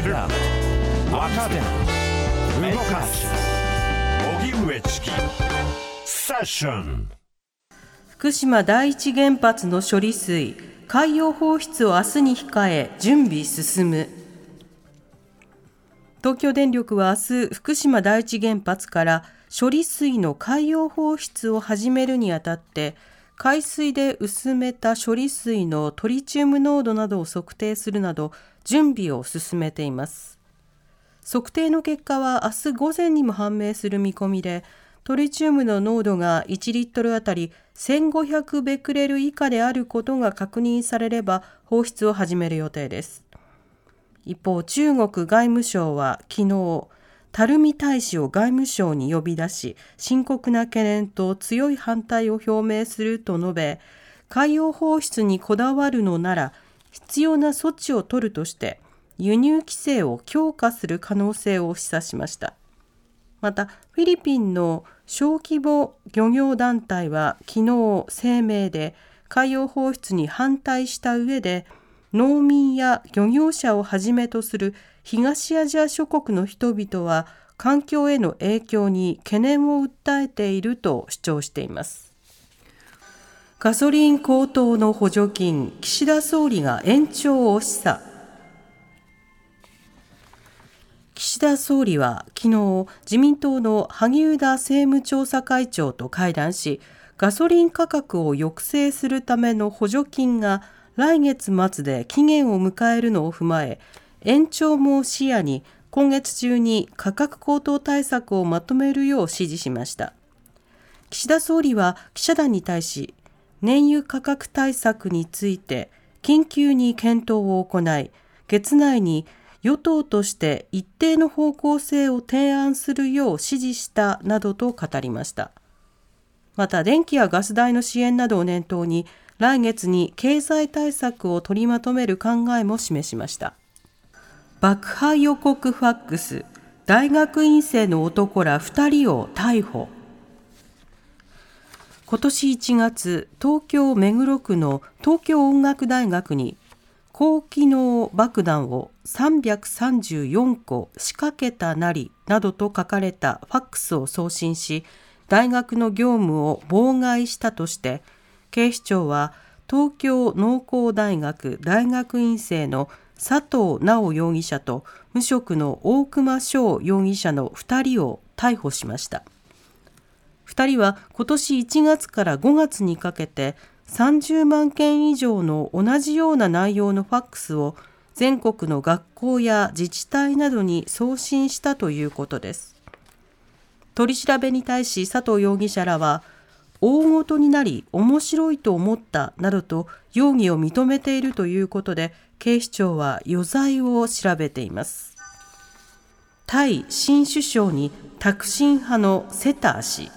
知る。若手動かす。荻上チキ。セッション。福島第一原発の処理水。海洋放出を明日に控え準備進む。東京電力は明日福島第一原発から処理水の海洋放出を始めるにあたって海水で薄めた処理水のトリチウム濃度などを測定するなど準備を進めています。測定の結果は明日午前にも判明する見込みでトリチウムの濃度が1リットルあたり1500ベクレル以下であることが確認されれば放出を始める予定です。一方中国外務省は昨日垂水大使を外務省に呼び出し深刻な懸念と強い反対を表明すると述べ海洋放出にこだわるのなら必要な措置を取るとして輸入規制を強化する可能性を示唆しました。またフィリピンの小規模漁業団体は昨日声明で海洋放出に反対した上で農民や漁業者をはじめとする東アジア諸国の人々は環境への影響に懸念を訴えていると主張しています。ガソリン高騰の補助金岸田総理が延長を示唆。岸田総理は昨日自民党の萩生田政務調査会長と会談しガソリン価格を抑制するための補助金が来月末で期限を迎えるのを踏まえ延長も視野に今月中に価格高騰対策をまとめるよう指示しました。岸田総理は記者団に対し燃油価格対策について緊急に検討を行い月内に与党として一定の方向性を提案するよう指示したなどと語りました。また電気やガス代の支援などを念頭に来月に経済対策を取りまとめる考えも示しました。爆破予告ファックス。大学院生の男ら2人を逮捕。今年1月東京目黒区の東京音楽大学に高機能爆弾を334個仕掛けたなりなどと書かれたファックスを送信し大学の業務を妨害したとして警視庁は東京農工大学大学院生の佐藤直容疑者と無職の大熊翔容疑者の2人を逮捕しました。2人は今年1月から5月にかけて30万件以上の同じような内容のファックスを全国の学校や自治体などに送信したということです。取り調べに対し佐藤容疑者らは大ごとになり面白いと思ったなどと容疑を認めているということで警視庁は余罪を調べています。タイ新首相にタクシン派のセター氏。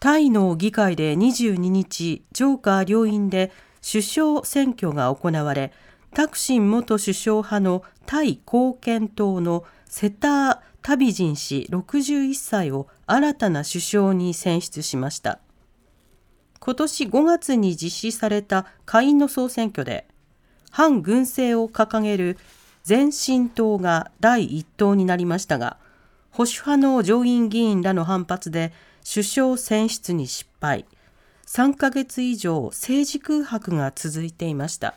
タイの議会で22日ジョーカー両院で首相選挙が行われタクシン元首相派のタイ貢献党のセター・タビジン氏61歳を新たな首相に選出しました。今年5月に実施された下院の総選挙で反軍政を掲げる前進党が第一党になりましたが保守派の上院議員らの反発で首相選出に失敗。3ヶ月以上政治空白が続いていました。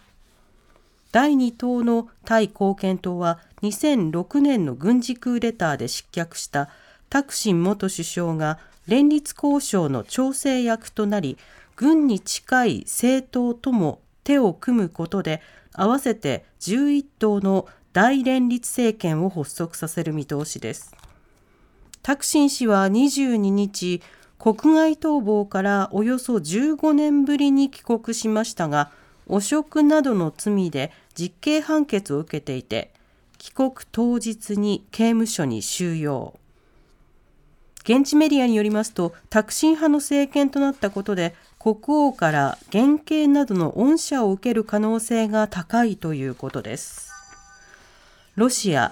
第2党のタイ貢献党は2006年の軍事クーデターで失脚したタクシン元首相が連立交渉の調整役となり軍に近い政党とも手を組むことで合わせて11党の大連立政権を発足させる見通しです。タクシン氏は22日国外逃亡からおよそ15年ぶりに帰国しましたが汚職などの罪で実刑判決を受けていて帰国当日に刑務所に収容。現地メディアによりますとタクシン派の政権となったことで国王から減刑などの恩赦を受ける可能性が高いということです。ロシア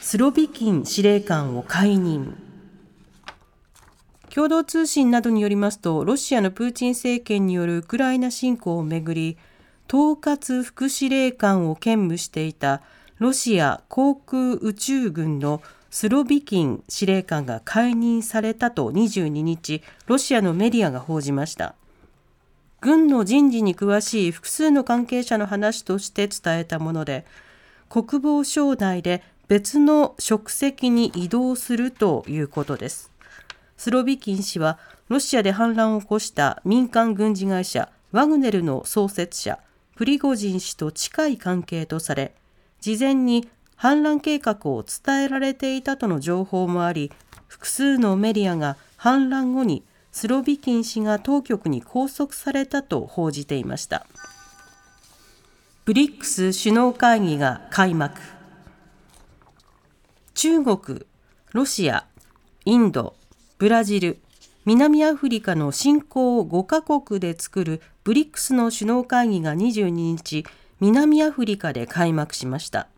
スロビキン司令官を解任。共同通信などによりますとロシアのプーチン政権によるウクライナ侵攻をめぐり統括副司令官を兼務していたロシア航空宇宙軍のスロビキン司令官が解任されたと22日、ロシアのメディアが報じました。軍の人事に詳しい複数の関係者の話として伝えたもので、国防省内で別の職責に移動するということです。スロビキン氏はロシアで反乱を起こした民間軍事会社ワグネルの創設者プリゴジン氏と近い関係とされ事前に反乱計画を伝えられていたとの情報もあり複数のメディアが反乱後にスロビキン氏が当局に拘束されたと報じていました。ブリックス首脳会議が開幕。中国、ロシア、インド、ブラジル、南アフリカの新興5カ国で作るブリックスの首脳会議が22日、南アフリカで開幕しました。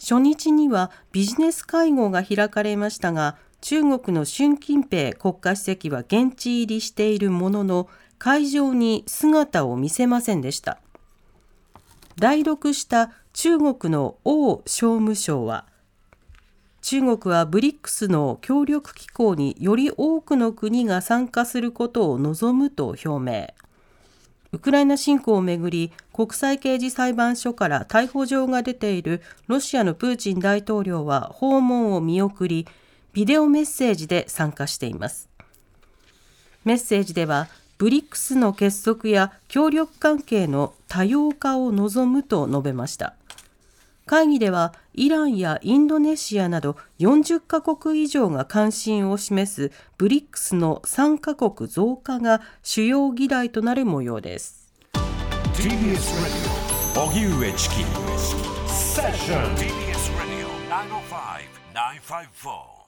初日にはビジネス会合が開かれましたが、中国の習近平国家主席は現地入りしているものの、会場に姿を見せませんでした。来読した中国の王商務省は、中国はブリックスの協力機構により多くの国が参加することを望むと表明。ウクライナ侵攻をめぐり国際刑事裁判所から逮捕状が出ているロシアのプーチン大統領は訪問を見送りビデオメッセージで参加していますメッセージではブリックスの結束や協力関係の多様化を望むと述べました会議ではイランやインドネシアなど40カ国以上が関心を示すブリックスの3カ国増加が主要議題となる模様です。TBS Radio 荻上チキセッション TBS Radio 905-954